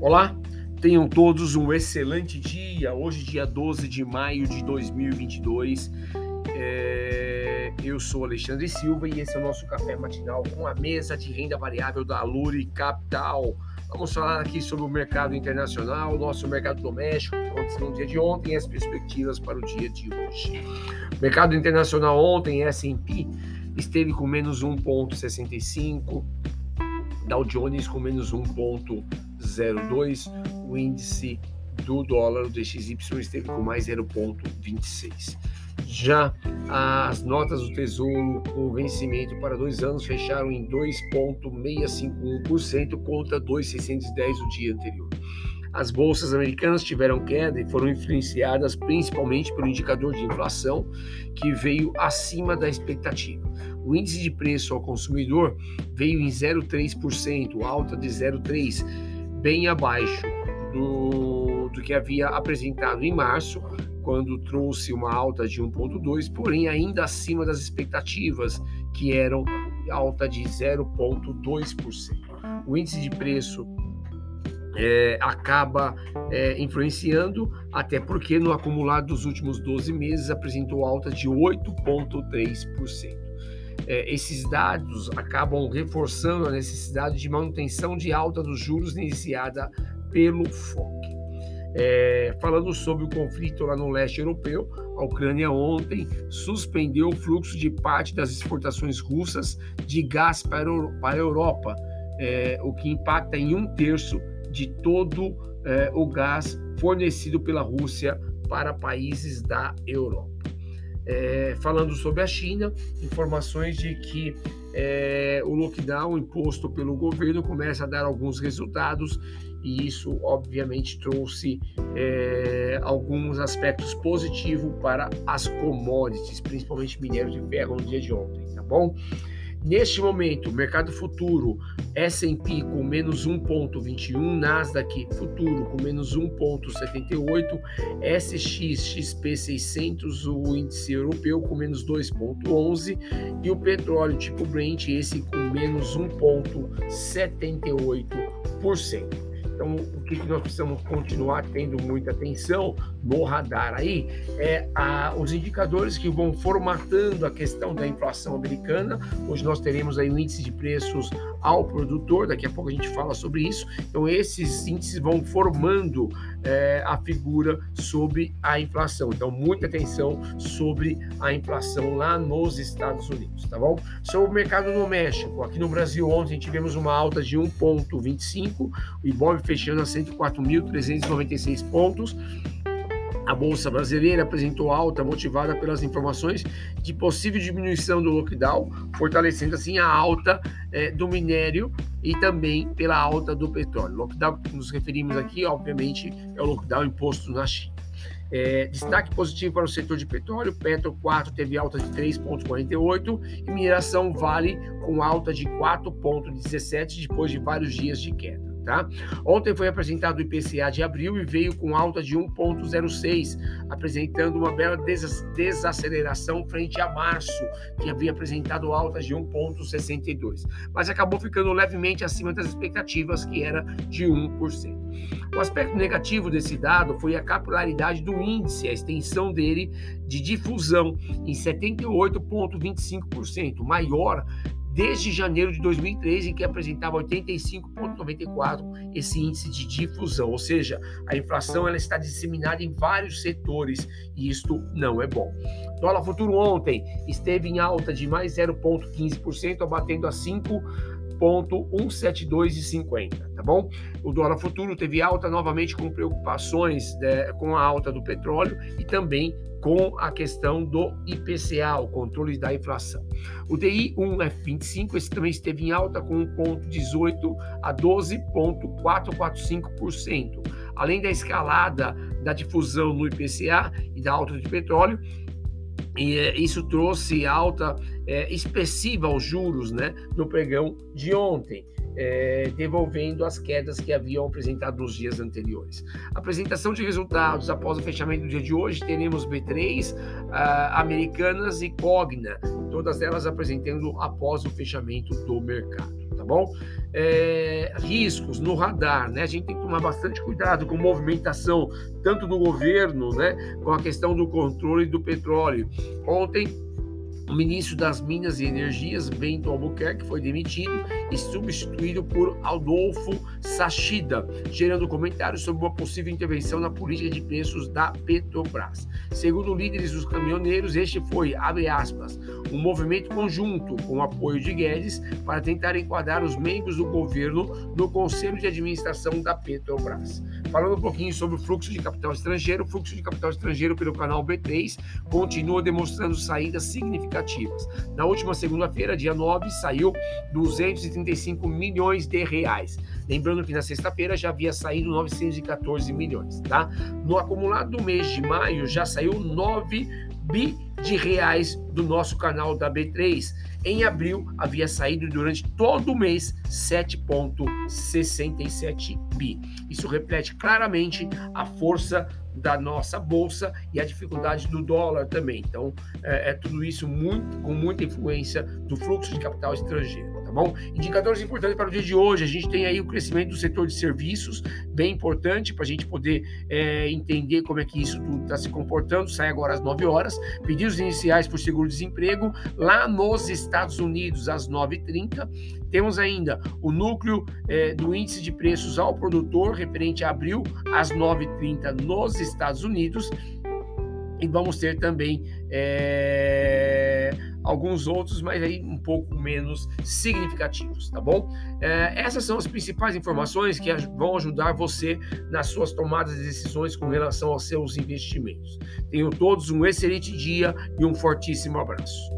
Olá, tenham todos um excelente dia. Hoje, dia 12 de maio de 2022. É... Eu sou Alexandre Silva e esse é o nosso café matinal com a mesa de renda variável da Luri Capital. Vamos falar aqui sobre o mercado internacional, o nosso mercado doméstico, que aconteceu no dia de ontem e as perspectivas para o dia de hoje. Mercado internacional ontem, S&P esteve com menos 1,65, Dow Jones com menos 1,65 0,2, o índice do dólar, o DXY, esteve com mais 0,26. Já as notas do Tesouro com vencimento para dois anos fecharam em 2,651% contra 2,610 o dia anterior. As bolsas americanas tiveram queda e foram influenciadas principalmente pelo indicador de inflação, que veio acima da expectativa. O índice de preço ao consumidor veio em 0,3%, alta de 0,3%, bem abaixo do, do que havia apresentado em março, quando trouxe uma alta de 1,2, porém ainda acima das expectativas, que eram alta de 0,2%. O índice de preço é, acaba é, influenciando, até porque no acumulado dos últimos 12 meses apresentou alta de 8,3% é, esses dados acabam reforçando a necessidade de manutenção de alta dos juros iniciada pelo FOC. É, falando sobre o conflito lá no leste europeu, a Ucrânia ontem suspendeu o fluxo de parte das exportações russas de gás para, a Europa, é, o que impacta em um terço de todo é, o gás fornecido pela Rússia para países da Europa é, falando sobre a China, informações de que é, o lockdown imposto pelo governo começa a dar alguns resultados e isso obviamente trouxe é, alguns aspectos positivos para as commodities, principalmente minério de ferro no dia de ontem, tá bom? Neste momento, mercado futuro, S&P com menos 1,21, Nasdaq futuro com menos 1,78, SX XP 600, o índice europeu com menos 2,11 e o petróleo tipo Brent, esse com menos 1,78%. Então, o que, nós precisamos continuar tendo muita atenção no radar aí é a, os indicadores que vão formatando a questão da inflação americana. Hoje nós teremos aí o índice de preços ao produtor, daqui a pouco a gente fala sobre isso. Então, esses índices vão formando é, a figura sobre a inflação. Então, muita atenção sobre a inflação lá nos Estados Unidos, tá bom? Sobre o mercado doméstico, aqui no Brasil ontem tivemos uma alta de 1,25, o Ibov fechando a 104.396 pontos. A Bolsa Brasileira apresentou alta motivada pelas informações de possível diminuição do lockdown, fortalecendo assim a alta é, do minério e também pela alta do petróleo. Lockdown que nos referimos aqui, obviamente, é o lockdown imposto na China. É, destaque positivo para o setor de petróleo, Petro 4 teve alta de 3,48 e mineração Vale com alta de 4,17 depois de vários dias de queda. Tá? Ontem foi apresentado o IPCA de abril e veio com alta de 1,06, apresentando uma bela desaceleração frente a março, que havia apresentado alta de 1,62, mas acabou ficando levemente acima das expectativas, que era de 1%. O aspecto negativo desse dado foi a capilaridade do índice, a extensão dele de difusão em 78,25%, maior desde janeiro de 2013, em que apresentava 85,94 esse índice de difusão, ou seja, a inflação ela está disseminada em vários setores e isto não é bom. Dólar futuro ontem esteve em alta de mais 0,15%, abatendo a 5 172,50, tá bom? O dólar futuro teve alta novamente com preocupações né, com a alta do petróleo e também com a questão do IPCA, o controle da inflação. O DI 1F25, esse também esteve em alta com 1,18 a 12,445%. Além da escalada da difusão no IPCA e da alta de petróleo, e é, isso trouxe alta é, expressiva aos juros né, no pregão de ontem, é, devolvendo as quedas que haviam apresentado nos dias anteriores. Apresentação de resultados após o fechamento do dia de hoje, teremos B3, ah, Americanas e Cogna, todas elas apresentando após o fechamento do mercado. Bom? É, riscos no radar, né? A gente tem que tomar bastante cuidado com movimentação, tanto do governo, né? Com a questão do controle do petróleo. Ontem o ministro das Minas e Energias, Bento Albuquerque, foi demitido e substituído por Adolfo Sachida, gerando comentários sobre uma possível intervenção na política de preços da Petrobras. Segundo líderes dos caminhoneiros, este foi, abre aspas, um movimento conjunto com o apoio de Guedes para tentar enquadrar os membros do governo no Conselho de Administração da Petrobras. Falando um pouquinho sobre o fluxo de capital estrangeiro, o fluxo de capital estrangeiro pelo canal B3 continua demonstrando saídas significativas. Na última segunda-feira, dia 9, saiu 235 milhões de reais. Lembrando que na sexta-feira já havia saído 914 milhões, tá? No acumulado do mês de maio já saiu 9 bi de reais do nosso canal da B3. Em abril, havia saído durante todo o mês 7,67 bi. Isso reflete claramente a força da nossa bolsa e a dificuldade do dólar também. Então, é, é tudo isso muito, com muita influência do fluxo de capital estrangeiro tá bom? Indicadores importantes para o dia de hoje, a gente tem aí o crescimento do setor de serviços, bem importante para a gente poder é, entender como é que isso tudo está se comportando, sai agora às 9 horas, pedidos iniciais por seguro-desemprego lá nos Estados Unidos às 9h30, temos ainda o núcleo é, do índice de preços ao produtor referente a abril às 9h30 nos Estados Unidos, e vamos ter também é, alguns outros, mas aí um pouco menos significativos, tá bom? É, essas são as principais informações que vão ajudar você nas suas tomadas de decisões com relação aos seus investimentos. Tenham todos um excelente dia e um fortíssimo abraço.